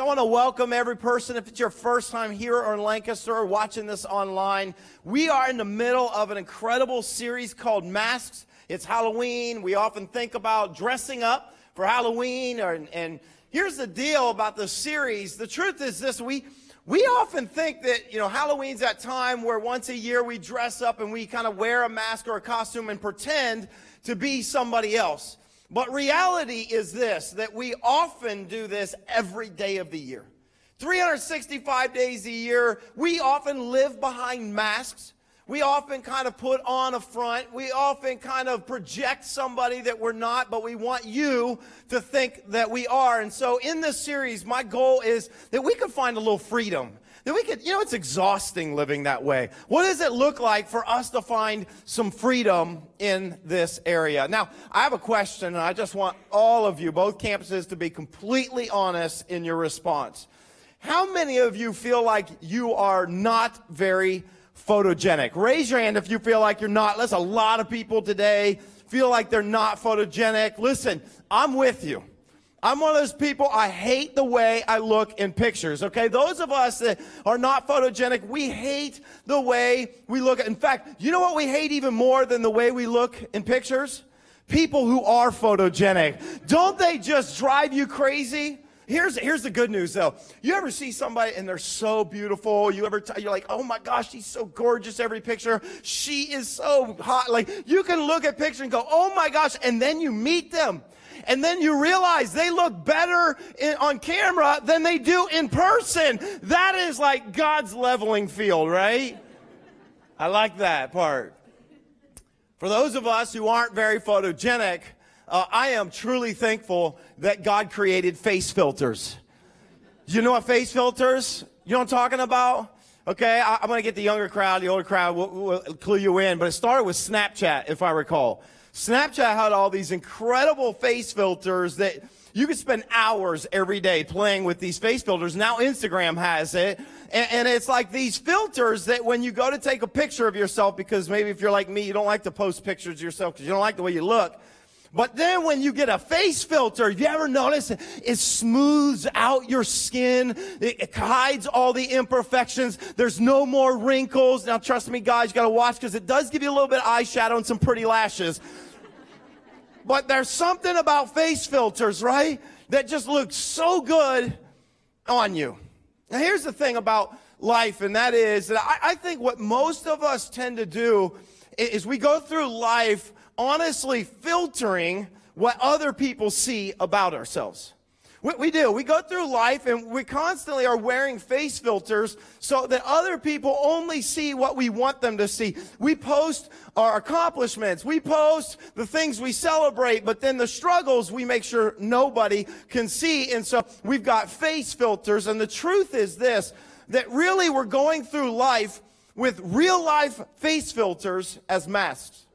I want to welcome every person. If it's your first time here or in Lancaster or watching this online, we are in the middle of an incredible series called Masks. It's Halloween. We often think about dressing up for Halloween. Or, and here's the deal about the series. The truth is this we, we often think that, you know, Halloween's that time where once a year we dress up and we kind of wear a mask or a costume and pretend to be somebody else. But reality is this that we often do this every day of the year. 365 days a year, we often live behind masks. We often kind of put on a front. We often kind of project somebody that we're not, but we want you to think that we are. And so in this series, my goal is that we can find a little freedom that we could, you know, it's exhausting living that way. What does it look like for us to find some freedom in this area? Now, I have a question, and I just want all of you, both campuses, to be completely honest in your response. How many of you feel like you are not very photogenic? Raise your hand if you feel like you're not. There's a lot of people today feel like they're not photogenic. Listen, I'm with you. I'm one of those people, I hate the way I look in pictures, okay? Those of us that are not photogenic, we hate the way we look. In fact, you know what we hate even more than the way we look in pictures? People who are photogenic. Don't they just drive you crazy? Here's, here's the good news though. You ever see somebody and they're so beautiful? You ever, t- you're like, oh my gosh, she's so gorgeous every picture. She is so hot. Like you can look at picture and go, oh my gosh. And then you meet them and then you realize they look better in, on camera than they do in person. That is like God's leveling field, right? I like that part. For those of us who aren't very photogenic, uh, I am truly thankful that God created face filters. You know what face filters? You know what I'm talking about? Okay, I, am going to get the younger crowd, the older crowd will, will clue you in, but it started with Snapchat, if I recall. Snapchat had all these incredible face filters that you could spend hours every day playing with these face filters. Now Instagram has it. And, and, it's like these filters that when you go to take a picture of yourself, because maybe if you're like me, you don't like to post pictures of yourself because you don't like the way you look. But then when you get a face filter, you ever notice it, smooths out your skin? It, it, hides all the imperfections. There's no more wrinkles. Now trust me guys, you gotta watch because it does give you a little bit of eyeshadow and some pretty lashes. But there's something about face filters, right? That just looks so good on you. Now, here's the thing about life, and that is that I, I think what most of us tend to do is we go through life honestly filtering what other people see about ourselves. We, we, do. We go through life and we constantly are wearing face filters so that other people only see what we want them to see. We post our accomplishments. We post the things we celebrate, but then the struggles we make sure nobody can see. And so we've got face filters. And the truth is this, that really we're going through life with real life face filters as masks.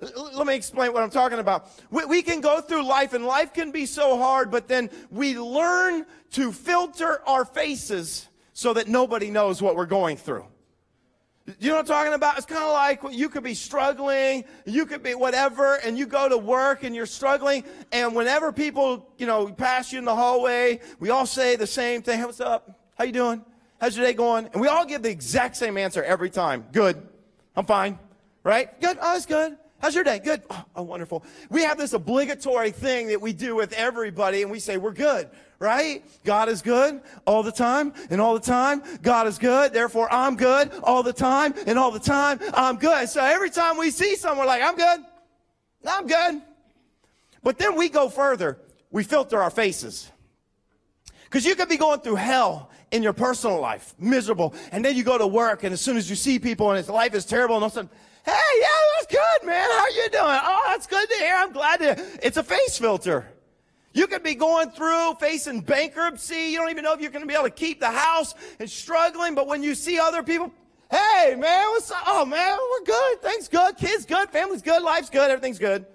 Let me explain what I'm talking about. We, we, can go through life and life can be so hard, but then we learn to filter our faces so that nobody knows what we're going through. You know what I'm talking about? It's kind of like you could be struggling, you could be whatever, and you go to work and you're struggling, and whenever people, you know, pass you in the hallway, we all say the same thing. Hey, what's up? How you doing? How's your day going? And we all give the exact same answer every time. Good. I'm fine. Right? Good. Oh, it's good. How's your day? Good. Oh, oh, wonderful. We have this obligatory thing that we do with everybody, and we say, We're good, right? God is good all the time, and all the time, God is good. Therefore, I'm good all the time, and all the time, I'm good. So every time we see someone, like, I'm good. I'm good. But then we go further. We filter our faces. Because you could be going through hell in your personal life, miserable, and then you go to work, and as soon as you see people and his life is terrible, and all of a sudden, Hey, yeah, that's good, man. How you doing? Oh, that's good to hear. I'm glad to. It's a face filter. You could be going through facing bankruptcy. You don't even know if you're going to be able to keep the house and struggling. But when you see other people, hey, man, what's up? Oh, man, we're good. Things good. Kids good. Family's good. Life's good. Everything's good.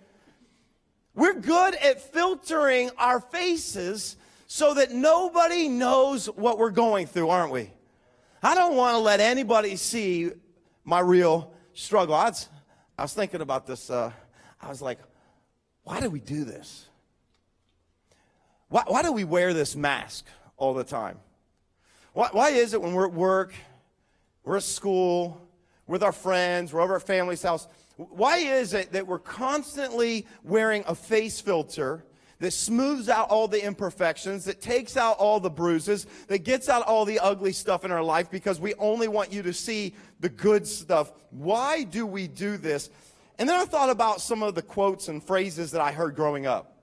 We're good at filtering our faces so that nobody knows what we're going through, aren't we? I don't want to let anybody see my real struggle. I was, I was thinking about this. Uh, I was like, why do we do this? Why, why do we wear this mask all the time? Why, why is it when we're at work, we're at school, with our friends, we're over at family's house, why is it that we're constantly wearing a face filter that smooths out all the imperfections, that takes out all the bruises, that gets out all the ugly stuff in our life because we only want you to see the good stuff? Why do we do this? And then I thought about some of the quotes and phrases that I heard growing up.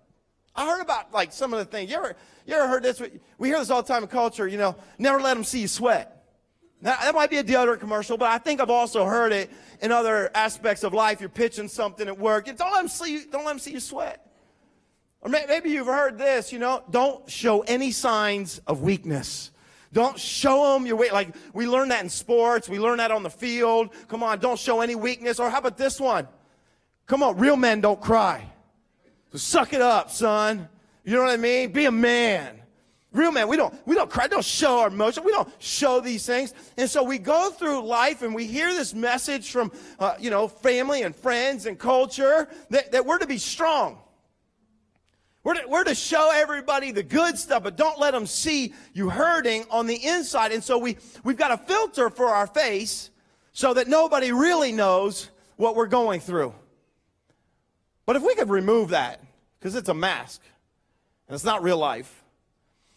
I heard about like some of the things. You ever, you ever heard this? We hear this all the time in culture, you know, never let them see you sweat. Now, that might be a deodorant commercial, but I think I've also heard it in other aspects of life. You're pitching something at work. Don't let them see you, don't let them see you sweat. Or maybe you've heard this, you know, don't show any signs of weakness. Don't show them your weight. Like we learn that in sports. We learn that on the field. Come on, don't show any weakness. Or how about this one? Come on, real men don't cry. So suck it up, son. You know what I mean? Be a man. Real man, we don't, we don't cry, don't show our emotion, we don't show these things. And so we go through life and we hear this message from, uh, you know, family and friends and culture that, that we're to be strong. We're to, we're to show everybody the good stuff, but don't let them see you hurting on the inside. And so we, we've got a filter for our face so that nobody really knows what we're going through. But if we could remove that, because it's a mask and it's not real life,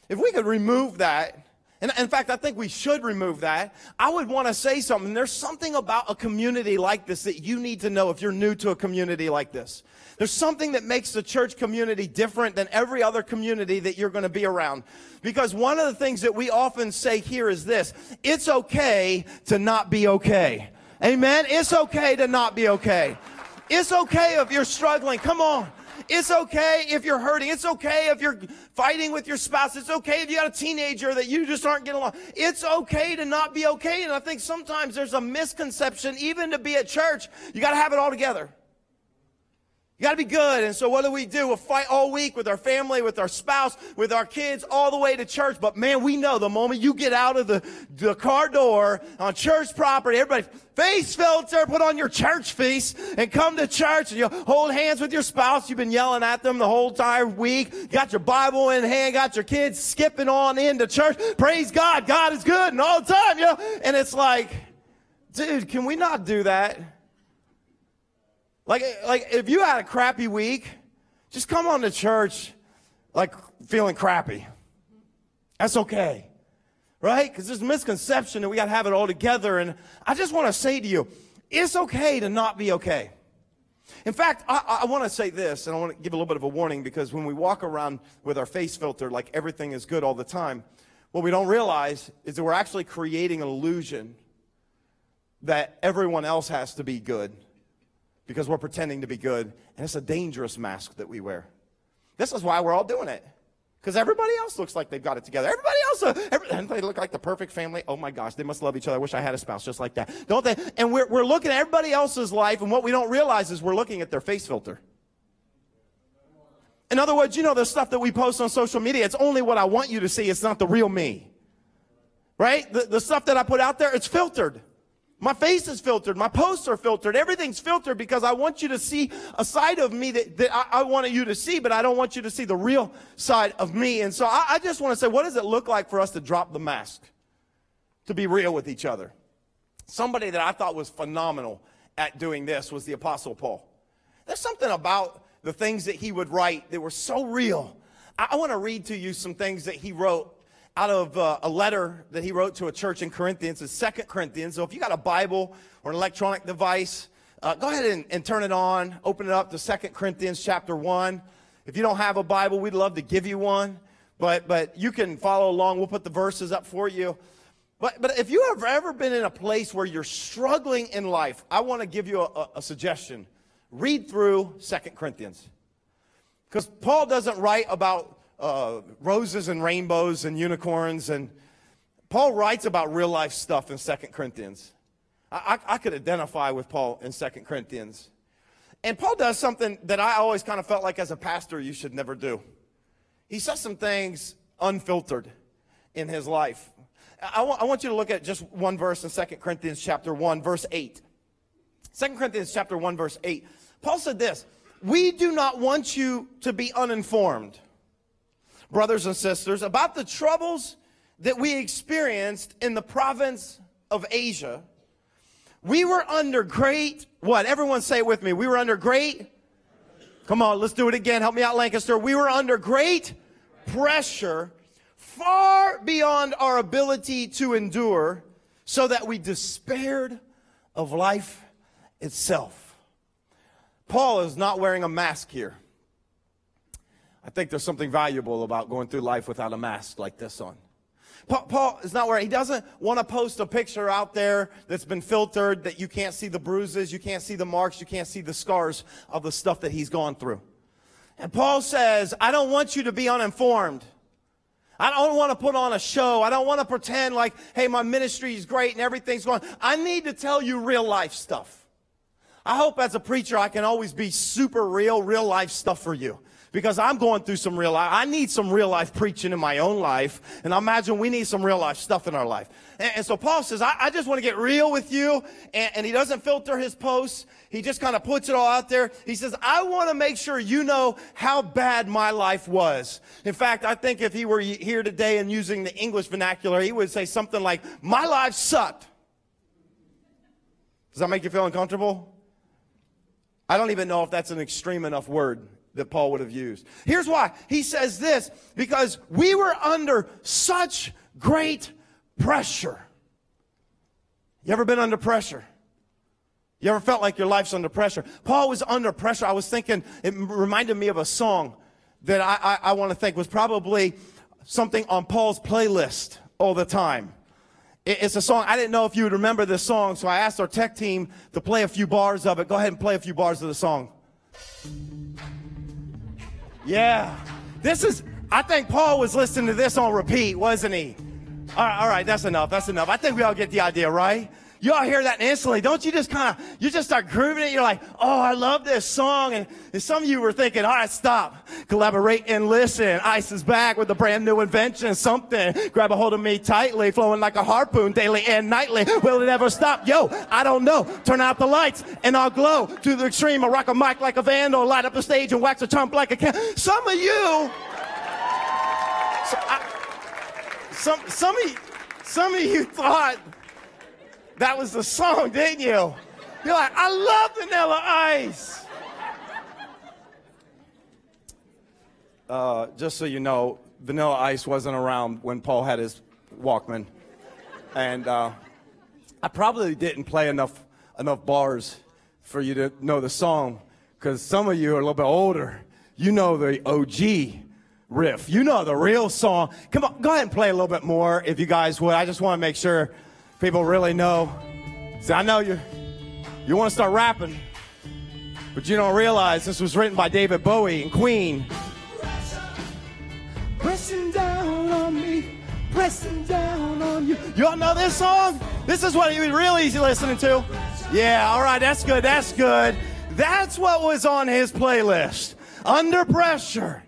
if we could remove that, and in fact, I think we should remove that. I would want to say something. There's something about a community like this that you need to know if you're new to a community like this. There's something that makes the church community different than every other community that you're going to be around. Because one of the things that we often say here is this it's okay to not be okay. Amen? It's okay to not be okay. It's okay if you're struggling. Come on. It's okay if you're hurting. It's okay if you're fighting with your spouse. It's okay if you got a teenager that you just aren't getting along. It's okay to not be okay. And I think sometimes there's a misconception, even to be at church, you got to have it all together. You got to be good. And so what do we do? We'll fight all week with our family, with our spouse, with our kids, all the way to church. But man, we know the moment you get out of the, the car door on church property, everybody face filter, put on your church face and come to church and you hold hands with your spouse. You've been yelling at them the whole entire week. Got your Bible in hand, got your kids skipping on into church. Praise God. God is good and all the time, you know? And it's like, dude, can we not do that? Like, like if you had a crappy week, just come on to church like feeling crappy. That's okay. Right? Because there's a misconception that we got to have it all together. And I just want to say to you, it's okay to not be okay. In fact, I, I want to say this, and I want to give a little bit of a warning because when we walk around with our face filter like everything is good all the time, what we don't realize is that we're actually creating an illusion that everyone else has to be good because we're pretending to be good. And it's a dangerous mask that we wear. This is why we're all doing it. Because everybody else looks like they've got it together. Everybody else, uh, they look like the perfect family. Oh my gosh, they must love each other. I wish I had a spouse just like that. Don't they? And we're, we're looking at everybody else's life, and what we don't realize is we're looking at their face filter. In other words, you know, the stuff that we post on social media, it's only what I want you to see. It's not the real me. Right? The, the stuff that I put out there, it's filtered. My face is filtered. My posts are filtered. Everything's filtered because I want you to see a side of me that, that I, I wanted you to see, but I don't want you to see the real side of me. And so I, I just want to say, what does it look like for us to drop the mask? To be real with each other. Somebody that I thought was phenomenal at doing this was the Apostle Paul. There's something about the things that he would write that were so real. I, I want to read to you some things that he wrote out of uh, a letter that he wrote to a church in Corinthians. It's Second Corinthians. So if you got a Bible or an electronic device, uh, go ahead and, and, turn it on. Open it up to Second Corinthians chapter 1. If you don't have a Bible, we'd love to give you one. But, but you can follow along. We'll put the verses up for you. But, but if you have ever been in a place where you're struggling in life, I want to give you a, a suggestion. Read through Second Corinthians. Because Paul doesn't write about uh, roses and rainbows and unicorns. And Paul writes about real life stuff in Second Corinthians. I, I, I could identify with Paul in Second Corinthians. And Paul does something that I always kind of felt like as a pastor you should never do. He says some things unfiltered in his life. I, I want you to look at just one verse in Second Corinthians chapter 1, verse 8. 2 Corinthians chapter 1, verse 8. Paul said this, We do not want you to be uninformed brothers and sisters, about the troubles that we experienced in the province of Asia. We were under great, what? Everyone say it with me. We were under great, come on, let's do it again. Help me out, Lancaster. We were under great pressure, far beyond our ability to endure, so that we despaired of life itself. Paul is not wearing a mask here. I think there's something valuable about going through life without a mask like this on. Paul is not wearing, he doesn't want to post a picture out there that's been filtered that you can't see the bruises, you can't see the marks, you can't see the scars of the stuff that he's gone through. And Paul says, I don't want you to be uninformed. I don't want to put on a show. I don't want to pretend like, hey, my ministry is great and everything's going. I need to tell you real life stuff. I hope as a preacher I can always be super real, real life stuff for you because I'm going through some real life. I need some real life preaching in my own life. And I imagine we need some real life stuff in our life. And, and so Paul says, I, I, just want to get real with you. And, and he doesn't filter his posts. He just kind of puts it all out there. He says, I want to make sure you know how bad my life was. In fact, I think if he were here today and using the English vernacular, he would say something like, my life sucked. Does that make you feel uncomfortable? I don't even know if that's an extreme enough word that Paul would have used. Here's why. He says this because we were under such great pressure. You ever been under pressure? You ever felt like your life's under pressure? Paul was under pressure. I was thinking, it reminded me of a song that I, I, I want to think was probably something on Paul's playlist all the time. It, it's a song, I didn't know if you would remember this song, so I asked our tech team to play a few bars of it. Go ahead and play a few bars of the song. Yeah. This is, I think Paul was listening to this on repeat, wasn't he? All right, all right, that's enough. That's enough. I think we all get the idea, right? You all hear that instantly. Don't you just kind of, you just start grooving it. You're like, oh, I love this song. And, and some of you were thinking, all right, stop, collaborate and listen. Ice is back with a brand new invention, something. Grab a hold of me tightly, flowing like a harpoon daily and nightly. Will it ever stop? Yo, I don't know. Turn out the lights and I'll glow to the extreme. I'll rock a mic like a vandal, light up the stage and wax a chump like a can. Some of you, so I, some, some of you, some of you thought that was the song, didn't you? You're like, I love Vanilla Ice. Uh, just so you know, Vanilla Ice wasn't around when Paul had his Walkman. And uh, I probably didn't play enough, enough bars for you to know the song, because some of you are a little bit older. You know the OG riff. You know the real song. Come on, go ahead and play a little bit more if you guys would. I just want to make sure people really know. See, I know you you want to start rapping, but you don't realize this was written by David Bowie and Queen. Pressing down on me, pressing down on you. You all know this song? This is what you was real easy listening to. Yeah, all right, that's good, that's good. That's what was on his playlist. Under pressure.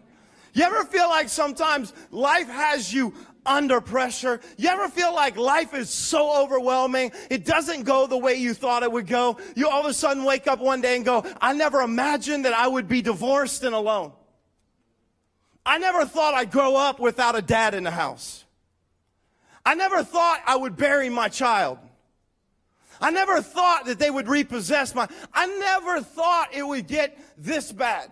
You ever feel like sometimes life has you under pressure? You ever feel like life is so overwhelming? It doesn't go the way you thought it would go. You all of a sudden wake up one day and go, I never imagined that I would be divorced and alone. I never thought I'd grow up without a dad in the house. I never thought I would bury my child. I never thought that they would repossess my, I never thought it would get this bad.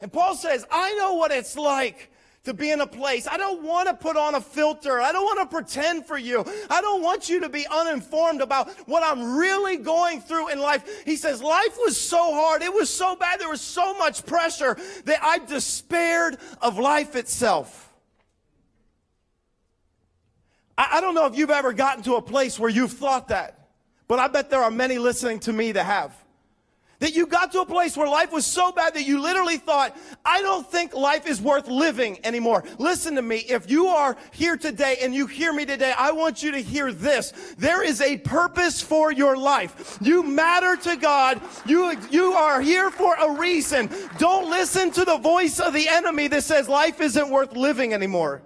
And Paul says, I know what it's like to be in a place. I don't want to put on a filter. I don't want to pretend for you. I don't want you to be uninformed about what I'm really going through in life. He says, life was so hard. It was so bad. There was so much pressure that I despaired of life itself. I, I don't know if you've ever gotten to a place where you've thought that, but I bet there are many listening to me that have. That you got to a place where life was so bad that you literally thought, I don't think life is worth living anymore. Listen to me. If you are here today and you hear me today, I want you to hear this. There is a purpose for your life. You matter to God. You, you are here for a reason. Don't listen to the voice of the enemy that says life isn't worth living anymore.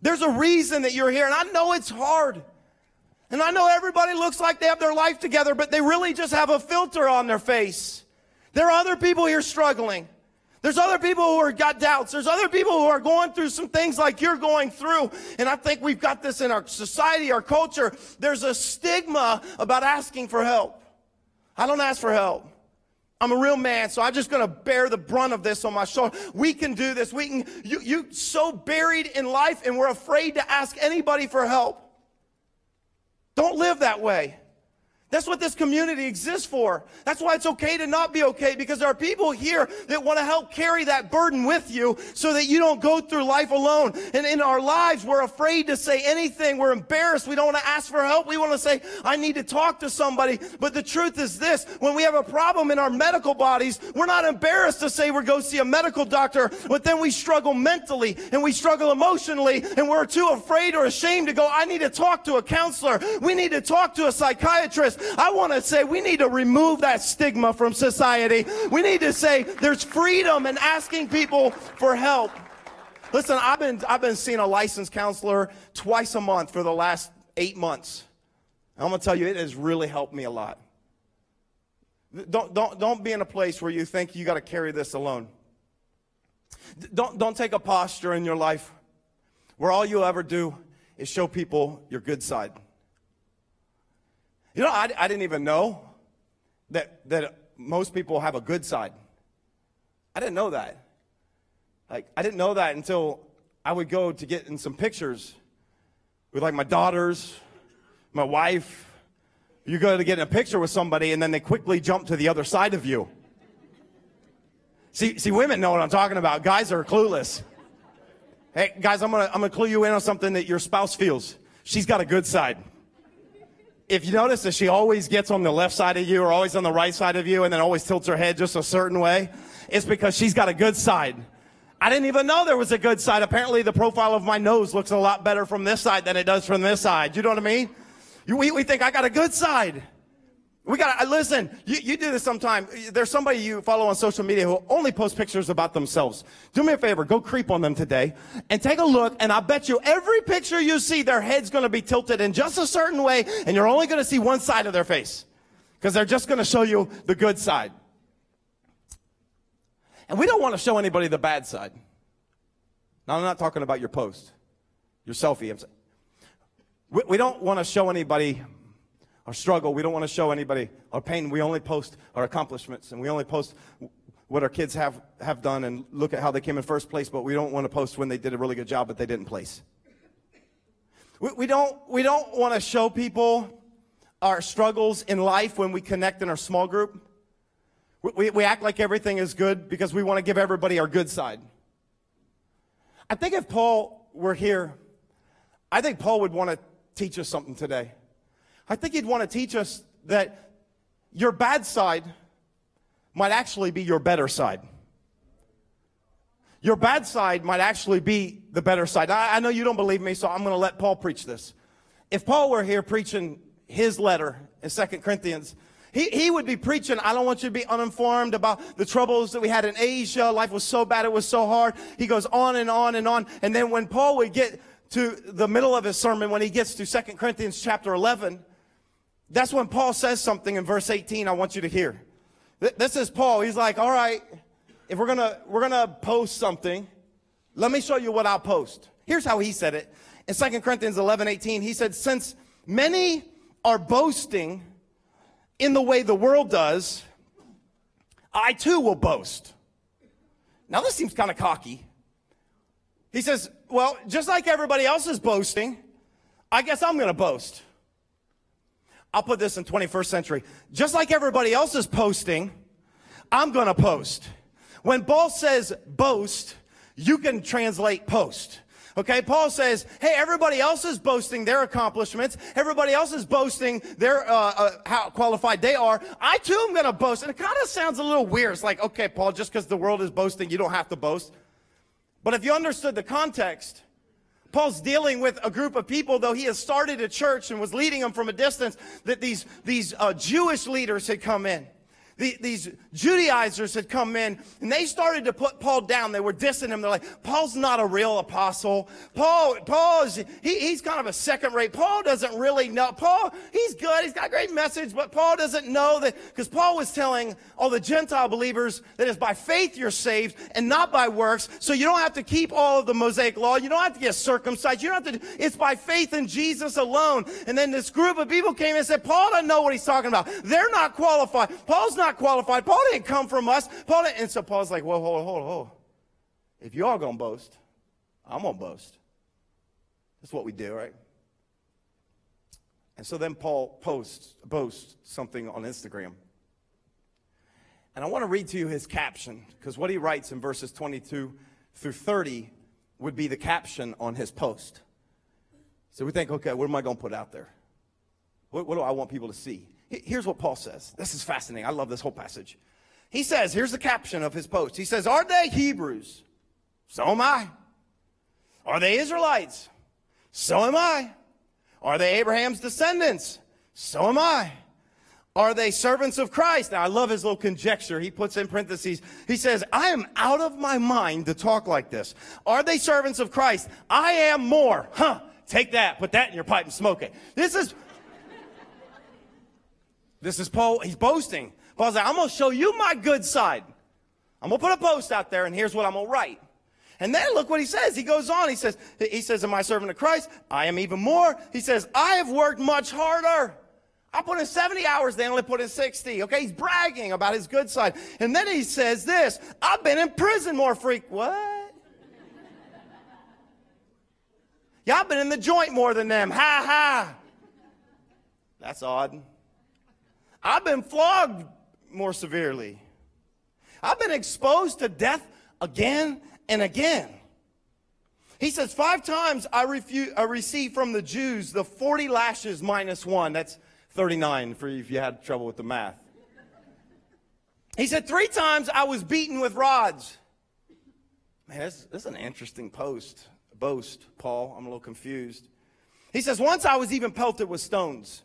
There's a reason that you're here, and I know it's hard. And I know everybody looks like they have their life together, but they really just have a filter on their face. There are other people here struggling. There's other people who are got doubts. There's other people who are going through some things like you're going through. And I think we've got this in our society, our culture. There's a stigma about asking for help. I don't ask for help. I'm a real man, so I'm just gonna bear the brunt of this on my shoulder. We can do this. We can, you, you so buried in life and we're afraid to ask anybody for help. Don't live that way. That's what this community exists for. That's why it's okay to not be okay because there are people here that want to help carry that burden with you so that you don't go through life alone. And in our lives, we're afraid to say anything. We're embarrassed. We don't want to ask for help. We want to say, I need to talk to somebody. But the truth is this, when we have a problem in our medical bodies, we're not embarrassed to say we're go see a medical doctor, but then we struggle mentally and we struggle emotionally and we're too afraid or ashamed to go, I need to talk to a counselor. We need to talk to a psychiatrist. I want to say we need to remove that stigma from society. We need to say there's freedom in asking people for help. Listen, I've been, I've been seeing a licensed counselor twice a month for the last eight months. I'm going to tell you, it has really helped me a lot. Don't, don't, don't be in a place where you think you got to carry this alone. Don't, don't take a posture in your life where all you ever do is show people your good side. You know, I, I didn't even know that, that most people have a good side. I didn't know that. Like, I didn't know that until I would go to get in some pictures with like my daughters, my wife. You go to get in a picture with somebody and then they quickly jump to the other side of you. See, see, women know what I'm talking about. Guys are clueless. Hey, guys, I'm gonna, I'm gonna clue you in on something that your spouse feels. She's got a good side if you notice that she always gets on the left side of you or always on the right side of you and then always tilts her head just a certain way, it's because she's got a good side. I didn't even know there was a good side. Apparently, the profile of my nose looks a lot better from this side than it does from this side. You know what I mean? We, we think I got a good side. We got to uh, listen. You, you do this sometime. There's somebody you follow on social media who only posts pictures about themselves. Do me a favor, go creep on them today and take a look. And I bet you every picture you see, their head's going to be tilted in just a certain way, and you're only going to see one side of their face because they're just going to show you the good side. And we don't want to show anybody the bad side. Now, I'm not talking about your post, your selfie. We, we don't want to show anybody our struggle. We don't want to show anybody our pain. We only post our accomplishments and we only post what our kids have, have done and look at how they came in first place, but we don't want to post when they did a really good job, but they didn't place. We, we don't, we don't want to show people our struggles in life when we connect in our small group. We, we, we act like everything is good because we want to give everybody our good side. I think if Paul were here, I think Paul would want to teach us something today. I think he'd want to teach us that your bad side might actually be your better side. Your bad side might actually be the better side. I, I know you don't believe me, so I'm going to let Paul preach this. If Paul were here preaching his letter in Second Corinthians, he, he would be preaching, I don't want you to be uninformed about the troubles that we had in Asia. Life was so bad, it was so hard. He goes on and on and on. And then when Paul would get to the middle of his sermon, when he gets to Second Corinthians chapter 11, that's when Paul says something in verse 18 I want you to hear. This is Paul. He's like, all right, if we're gonna we're gonna post something, let me show you what I'll post. Here's how he said it. In 2 Corinthians 11, 18, he said, since many are boasting in the way the world does, I too will boast. Now this seems kind of cocky. He says, well, just like everybody else is boasting, I guess I'm gonna boast. I'll put this in 21st century. Just like everybody else is posting, I'm going to post. When Paul says boast, you can translate post. Okay, Paul says, hey, everybody else is boasting their accomplishments. Everybody else is boasting their, uh, uh, how qualified they are. I too am going to boast. And it kind of sounds a little weird. It's like, okay, Paul, just because the world is boasting, you don't have to boast. But if you understood the context, Paul's dealing with a group of people, though he has started a church and was leading them from a distance, that these, these uh, Jewish leaders had come in. The, these Judaizers had come in and they started to put Paul down. They were dissing him. They're like, Paul's not a real apostle. Paul, Paul is, he, he's kind of a second rate. Paul doesn't really know. Paul, he's good. He's got a great message, but Paul doesn't know that, because Paul was telling all the Gentile believers that it's by faith you're saved and not by works. So you don't have to keep all of the Mosaic law. You don't have to get circumcised. You don't have to, it's by faith in Jesus alone. And then this group of people came and said, Paul doesn't know what he's talking about. They're not qualified. Paul's not not qualified. Paul didn't come from us. Paul didn't. And so Paul's like, whoa, hold, hold, hold. If you all going to boast, I'm to boast. That's what we do, right? And so then Paul posts, boasts something on Instagram. And I want to read to you his caption, because what he writes in verses 22 through 30 would be the caption on his post. So we think, okay, what am I going to put out there? What, what do I want people to see? Here's what Paul says. This is fascinating. I love this whole passage. He says, here's the caption of his post. He says, Are they Hebrews? So am I. Are they Israelites? So am I. Are they Abraham's descendants? So am I. Are they servants of Christ? Now, I love his little conjecture. He puts in parentheses. He says, I am out of my mind to talk like this. Are they servants of Christ? I am more. Huh. Take that. Put that in your pipe and smoke it. This is this is Paul. He's boasting. Paul's like, I'm going to show you my good side. I'm going to put a post out there, and here's what I'm going to write. And then look what he says. He goes on. He says, he says, Am I servant of Christ? I am even more. He says, I have worked much harder. I put in 70 hours, they only put in 60. Okay, he's bragging about his good side. And then he says this, I've been in prison more freak. What? yeah, I've been in the joint more than them. Ha ha. That's odd. I've been flogged more severely. I've been exposed to death again and again. He says, Five times I, refu- I received from the Jews the 40 lashes minus one. That's 39 for if you had trouble with the math. He said, Three times I was beaten with rods. Man, this, is an interesting post, boast, Paul. I'm a little confused. He says, Once I was even pelted with stones.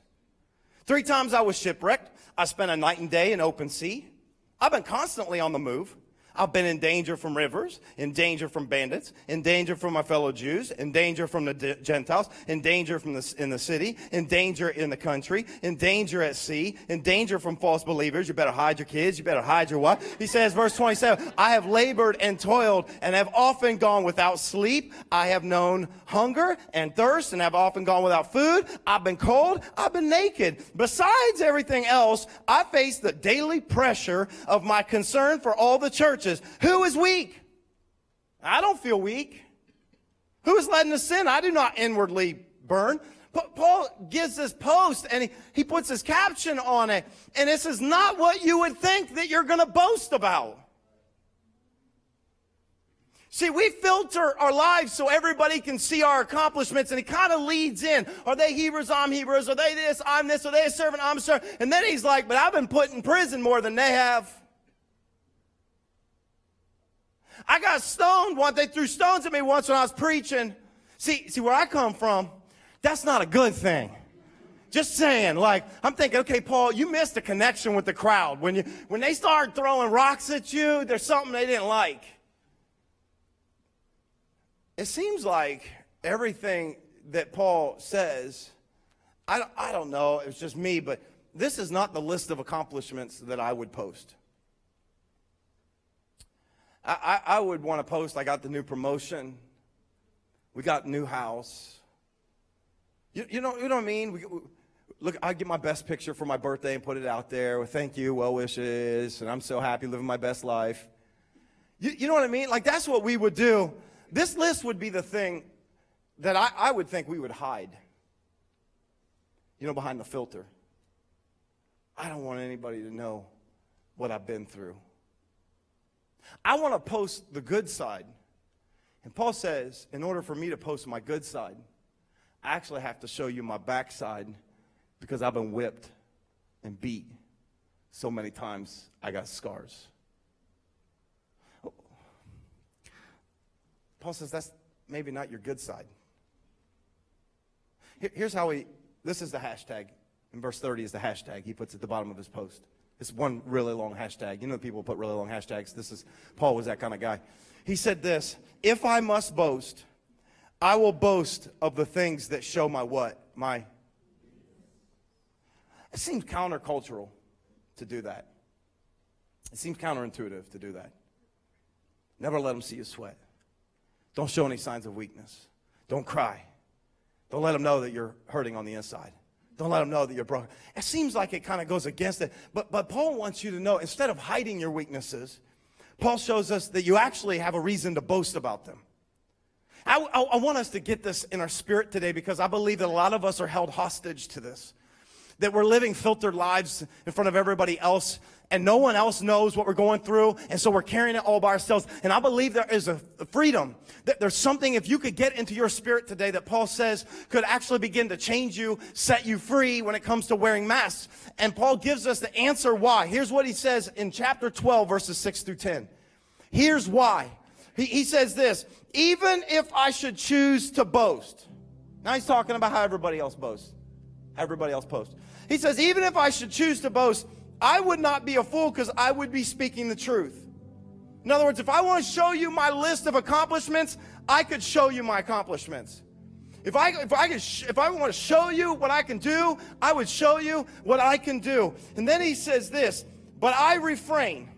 Three times I was shipwrecked. I spent a night and day in open sea. I've been constantly on the move. I've been in danger from rivers, in danger from bandits, in danger from my fellow Jews, in danger from the Gentiles, in danger from the, in the city, in danger in the country, in danger at sea, in danger from false believers. You better hide your kids. You better hide your wife. He says, verse 27, I have labored and toiled and have often gone without sleep. I have known hunger and thirst and have often gone without food. I've been cold. I've been naked. Besides everything else, I face the daily pressure of my concern for all the churches churches. Who is weak? I don't feel weak. Who is led into sin? I do not inwardly burn. Paul gives this post and he, he puts his caption on it. And this is not what you would think that you're going to boast about. See, we filter our lives so everybody can see our accomplishments, and he kind of leads in. Are they Hebrews? I'm Hebrews. Are they this? I'm this. Are they a servant? I'm a servant. And then he's like, but I've been put in prison more than they have. I got stoned once. They threw stones at me once when I was preaching. See, see where I come from, that's not a good thing. Just saying, like, I'm thinking, okay, Paul, you missed a connection with the crowd. When you when they start throwing rocks at you, there's something they didn't like. It seems like everything that Paul says, I, I don't know, it's just me, but this is not the list of accomplishments that I would post. I, I would want to post, I got the new promotion. We got new house. You, you, know, you know what I mean? We, we, look, I get my best picture for my birthday and put it out there with thank you, well wishes, and I'm so happy living my best life. You, you know what I mean? Like, that's what we would do. This list would be the thing that I, I would think we would hide, you know, behind the filter. I don't want anybody to know what I've been through. I want to post the good side. And Paul says, in order for me to post my good side, I actually have to show you my backside because I've been whipped and beat so many times I got scars. Paul says that's maybe not your good side. Here's how he, this is the hashtag. In verse 30 is the hashtag he puts at the bottom of his post. It's one really long hashtag. You know, people put really long hashtags. This is, Paul was that kind of guy. He said this If I must boast, I will boast of the things that show my what? My. It seems countercultural to do that. It seems counterintuitive to do that. Never let them see you sweat. Don't show any signs of weakness. Don't cry. Don't let them know that you're hurting on the inside. Don't let them know that you're broken. It seems like it kind of goes against it. But, but Paul wants you to know instead of hiding your weaknesses, Paul shows us that you actually have a reason to boast about them. I, I, I want us to get this in our spirit today because I believe that a lot of us are held hostage to this. That we're living filtered lives in front of everybody else and no one else knows what we're going through. And so we're carrying it all by ourselves. And I believe there is a freedom that there's something, if you could get into your spirit today that Paul says could actually begin to change you, set you free when it comes to wearing masks. And Paul gives us the answer why. Here's what he says in chapter 12, verses 6 through 10. Here's why. He, he says this, even if I should choose to boast. Now he's talking about how everybody else boasts. Everybody else boasts. He says, even if I should choose to boast, I would not be a fool because I would be speaking the truth. In other words, if I want to show you my list of accomplishments, I could show you my accomplishments. If I, if I, could if I want to show you what I can do, I would show you what I can do. And then he says this, but I refrain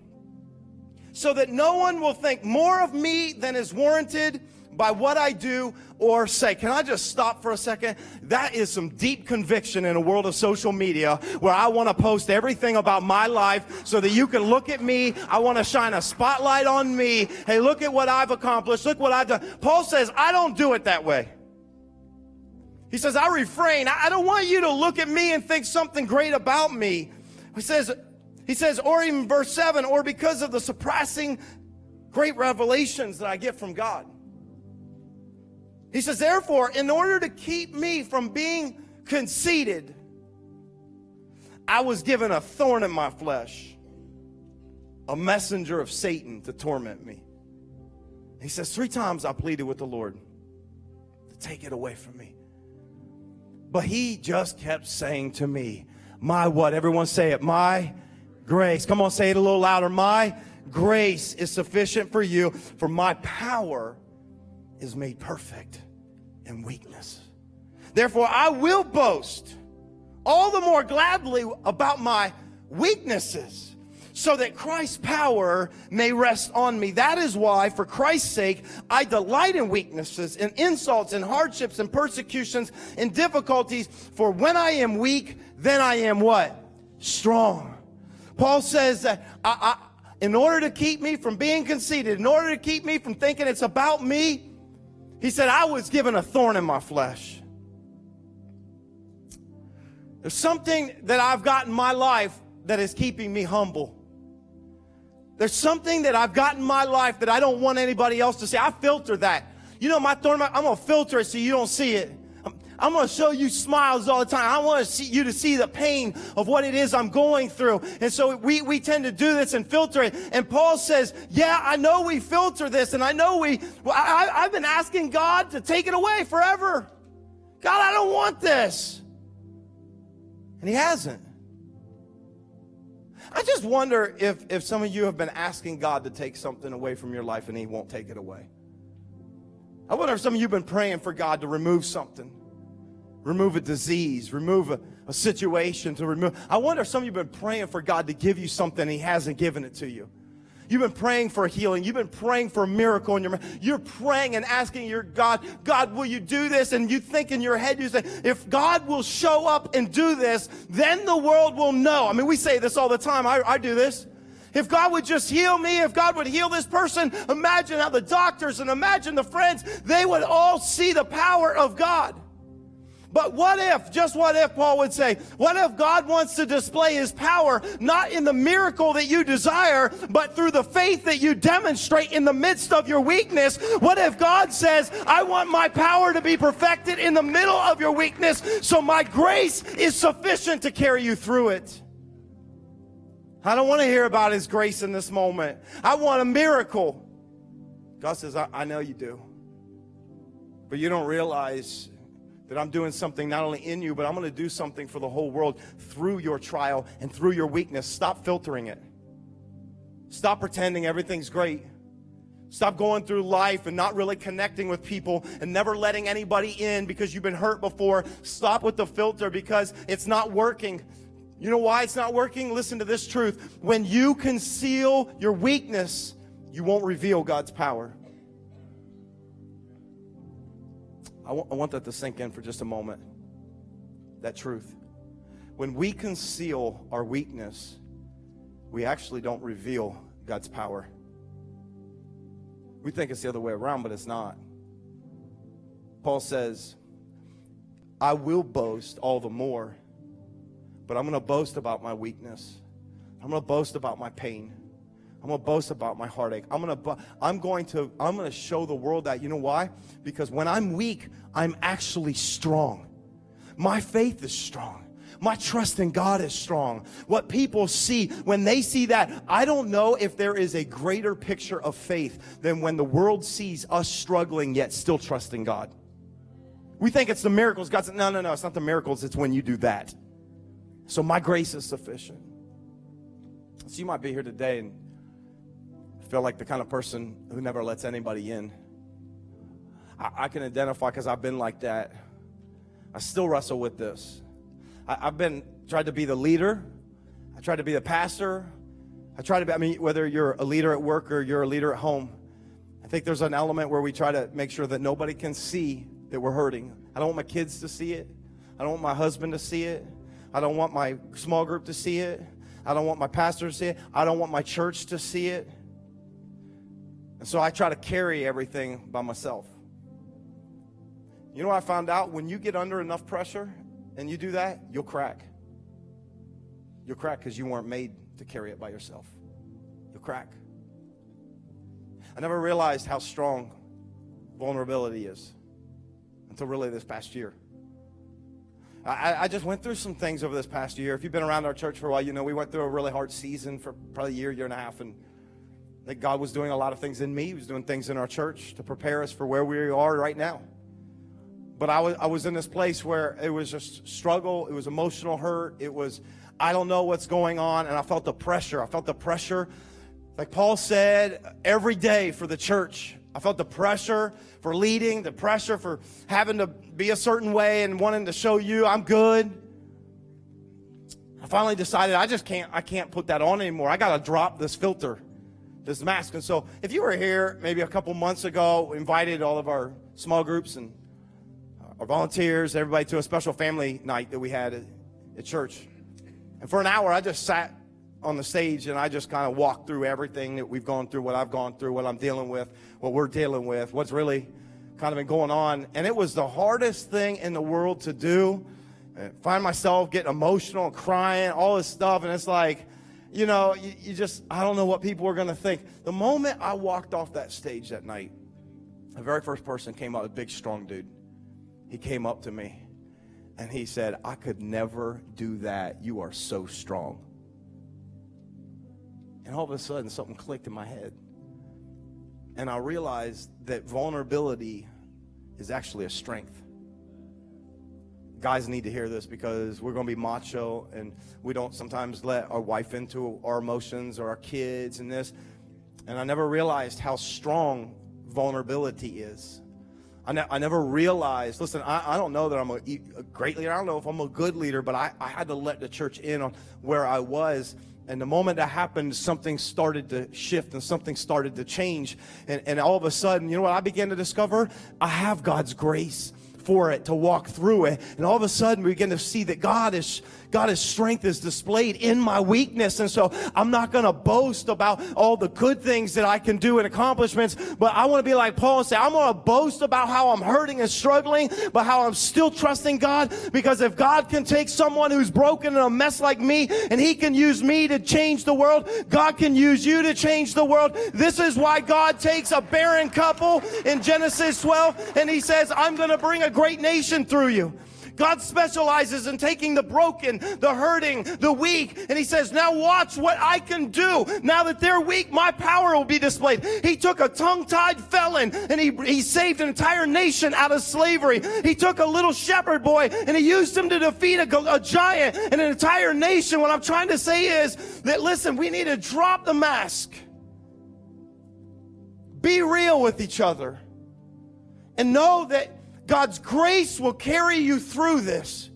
so that no one will think more of me than is warranted by what I do or say. Can I just stop for a second? That is some deep conviction in a world of social media where I want to post everything about my life so that you can look at me. I want to shine a spotlight on me. Hey, look at what I've accomplished. Look what I've done. Paul says, I don't do it that way. He says, I refrain. I don't want you to look at me and think something great about me. He says, he says, or even verse 7, or because of the surpassing great revelations that I get from God. He says, therefore, in order to keep me from being conceited, I was given a thorn in my flesh, a messenger of Satan to torment me. He says, Three times I pleaded with the Lord to take it away from me. But he just kept saying to me, My what? Everyone say it. My grace. Come on, say it a little louder. My grace is sufficient for you, for my power is made perfect in weakness. Therefore, I will boast all the more gladly about my weaknesses so that Christ's power may rest on me. That is why, for Christ's sake, I delight in weaknesses, in insults, in hardships, in persecutions, in difficulties. For when I am weak, then I am what? Strong. Paul says that I, I, in order to keep me from being conceited, in order to keep me from thinking it's about me, he said, I was given a thorn in my flesh. There's something that I've got in my life that is keeping me humble. There's something that I've got in my life that I don't want anybody else to see. I filter that. You know, my thorn, I'm going to filter it so you don't see it. I'm going to show you smiles all the time. I want to see you to see the pain of what it is I'm going through. And so we, we tend to do this and filter it. And Paul says, yeah, I know we filter this and I know we, I, I've been asking God to take it away forever. God, I don't want this. And he hasn't. I just wonder if, if some of you have been asking God to take something away from your life and he won't take it away. I wonder if some of you have been praying for God to remove something remove a disease, remove a, a, situation, to remove. I wonder if some of you have been praying for God to give you something He hasn't given it to you. You've been praying for healing. You've been praying for a miracle in your You're praying and asking your God, God, will you do this? And you think in your head, you say, if God will show up and do this, then the world will know. I mean, we say this all the time. I, I do this. If God would just heal me, if God would heal this person, imagine how the doctors and imagine the friends, they would all see the power of God. But what if, just what if, Paul would say, what if God wants to display his power not in the miracle that you desire, but through the faith that you demonstrate in the midst of your weakness? What if God says, I want my power to be perfected in the middle of your weakness, so my grace is sufficient to carry you through it? I don't want to hear about his grace in this moment. I want a miracle. God says, I, I know you do. But you don't realize that I'm doing something not only in you, but I'm going to do something for the whole world through your trial and through your weakness. Stop filtering it. Stop pretending everything's great. Stop going through life and not really connecting with people and never letting anybody in because you've been hurt before. Stop with the filter because it's not working. You know why it's not working? Listen to this truth. When you conceal your weakness, you won't reveal God's power. I want, want that to sink in for just a moment. That truth. When we conceal our weakness, we actually don't reveal God's power. We think it's the other way around, but it's not. Paul says, I will boast all the more, but I'm going to boast about my weakness. I'm going to boast about my pain. I'm to boast about my heartache. I'm to I'm going to I'm to show the world that you know why? Because when I'm weak, I'm actually strong. My faith is strong. My trust in God is strong. What people see when they see that, I don't know if there is a greater picture of faith than when the world sees us struggling yet still trusting God. We think it's the miracles. God said, no, no, no, it's not the miracles. It's when you do that. So my grace is sufficient. So you might be here today and feel like the kind of person who never lets anybody in. I, I can identify because I've been like that. I still wrestle with this. I, have been tried to be the leader. I tried to be the pastor. I try to be, I mean, whether you're a leader at work or you're a leader at home, I think there's an element where we try to make sure that nobody can see that we're hurting. I don't want my kids to see it. I don't want my husband to see it. I don't want my small group to see it. I don't want my pastor to see it. I don't want my church to see it. And so I try to carry everything by myself. You know I found out? When you get under enough pressure and you do that, you'll crack. You'll crack because you weren't made to carry it by yourself. You'll crack. I never realized how strong vulnerability is until really this past year. I, I, just went through some things over this past year. If you've been around our church for a while, you know we went through a really hard season for probably a year, year and a half, and that God was doing a lot of things in me. He was doing things in our church to prepare us for where we are right now. But I was, I was in this place where it was just struggle, it was emotional hurt, it was, I don't know what's going on, and I felt the pressure. I felt the pressure, like Paul said, every day for the church. I felt the pressure for leading, the pressure for having to be a certain way and wanting to show you I'm good. I finally decided I just can't I can't put that on anymore. I got to drop this filter, this mask. And so, if you were here maybe a couple months ago, invited all of our small groups and uh, our volunteers, everybody to a special family night that we had at, at church. And for an hour, I just sat on the stage and I just kind of walked through everything that we've gone through, what I've gone through, what I'm dealing with, what we're dealing with, what's really kind of been going on. And it was the hardest thing in the world to do. I find myself getting emotional and crying, all this stuff. And it's like, you know, you, you just, I don't know what people are going to think. The moment I walked off that stage that night, the very first person came up, a big, strong dude he came up to me and he said, I could never do that. You are so strong. And all of a sudden, something clicked in my head. And I realized that vulnerability is actually a strength. Guys need to hear this because we're going to be macho and we don't sometimes let our wife into our emotions or our kids and this. And I never realized how strong vulnerability is. I, ne- I never realized, listen, I, I don't know that I'm a, a, great leader. I don't know if I'm a good leader, but I, I had to let the church in on where I was. And the moment that happened, something started to shift and something started to change. And, and all of a sudden, you know what I began to discover? I have God's grace for it to walk through it. And all of a sudden, we begin to see that God is God's strength is displayed in my weakness. And so I'm not going to boast about all the good things that I can do and accomplishments, but I want to be like Paul and say, I'm going to boast about how I'm hurting and struggling, but how I'm still trusting God. Because if God can take someone who's broken and a mess like me and he can use me to change the world, God can use you to change the world. This is why God takes a barren couple in Genesis 12 and he says, I'm going to bring a great nation through you. God specializes in taking the broken, the hurting, the weak, and He says, Now watch what I can do. Now that they're weak, my power will be displayed. He took a tongue tied felon and he, he saved an entire nation out of slavery. He took a little shepherd boy and he used him to defeat a, a giant and an entire nation. What I'm trying to say is that, listen, we need to drop the mask, be real with each other, and know that God's grace will carry you through this.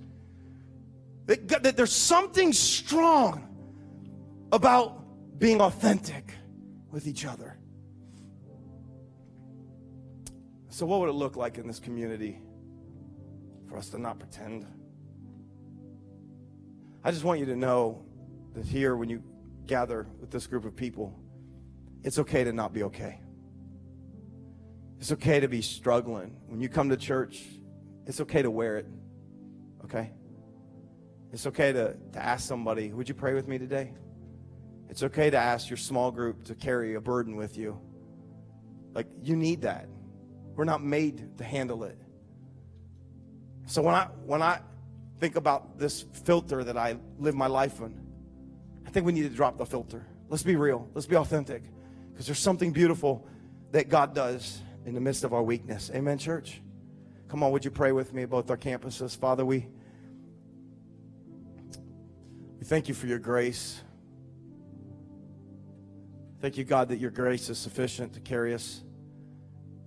That, that there's something strong about being authentic with each other. So, what would it look like in this community for us to not pretend? I just want you to know that here, when you gather with this group of people, it's okay to not be okay. It's okay to be struggling. When you come to church, it's okay to wear it. Okay? It's okay to, to ask somebody, Would you pray with me today? It's okay to ask your small group to carry a burden with you. Like, you need that. We're not made to handle it. So when I when I think about this filter that I live my life in, I think we need to drop the filter. Let's be real. Let's be authentic. Because there's something beautiful that God does in the midst of our weakness. Amen, church? Come on, would you pray with me both our campuses? Father, we, we thank you for your grace. Thank you, God, that your grace is sufficient to carry us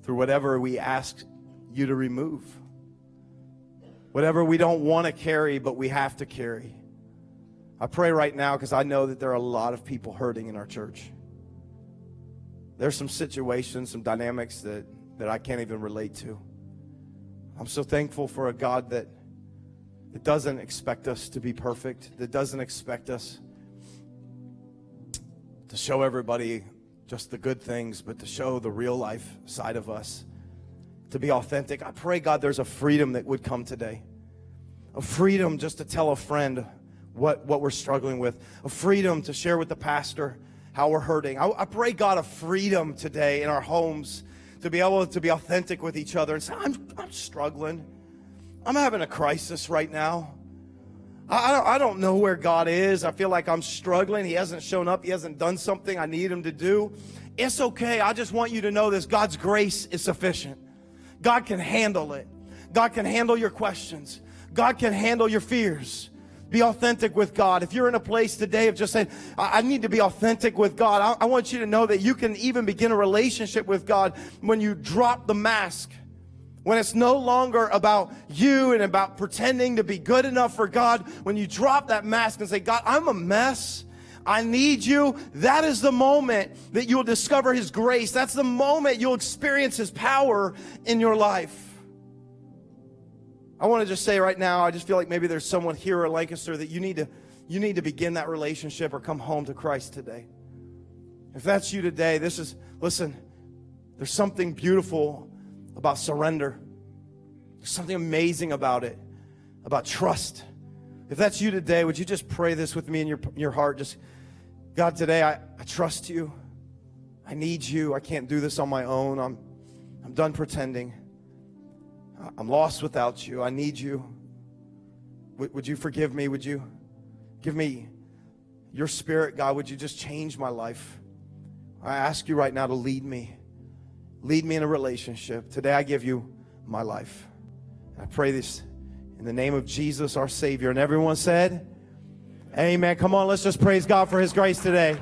through whatever we ask you to remove. Whatever we don't want to carry, but we have to carry. I pray right now because I know that there are a lot of people hurting in our church. There's some situations, some dynamics that, that I can't even relate to. I'm so thankful for a God that, that doesn't expect us to be perfect, that doesn't expect us to show everybody just the good things, but to show the real life side of us, to be authentic. I pray, God, there's a freedom that would come today. A freedom just to tell a friend what, what we're struggling with, a freedom to share with the pastor how we're hurting. I, I pray, God, a freedom today in our homes to be able to be authentic with each other and say, I'm, I'm struggling. I'm having a crisis right now. I, I don't know where God is. I feel like I'm struggling. He hasn't shown up. He hasn't done something I need him to do. It's okay. I just want you to know this God's grace is sufficient. God can handle it. God can handle your questions. God can handle your fears. Be authentic with God. If you're in a place today of just saying, I, I need to be authentic with God, I, I want you to know that you can even begin a relationship with God when you drop the mask. When it's no longer about you and about pretending to be good enough for God, when you drop that mask and say, God, I'm a mess. I need you. That is the moment that you'll discover His grace. That's the moment you'll experience His power in your life. I want to just say right now, I just feel like maybe there's someone here at Lancaster that you need to you need to begin that relationship or come home to Christ today. If that's you today, this is listen, there's something beautiful about surrender. There's something amazing about it, about trust. If that's you today, would you just pray this with me in your, your heart? Just, God, today I, I trust you. I need you. I can't do this on my own. I'm, I'm done pretending. I'm lost without you. I need you. W- would you forgive me? Would you give me your spirit, God? Would you just change my life? I ask you right now to lead me. Lead me in a relationship. Today I give you my life. I pray this in the name of Jesus, our Savior. And everyone said, Amen. Come on, let's just praise God for His grace today.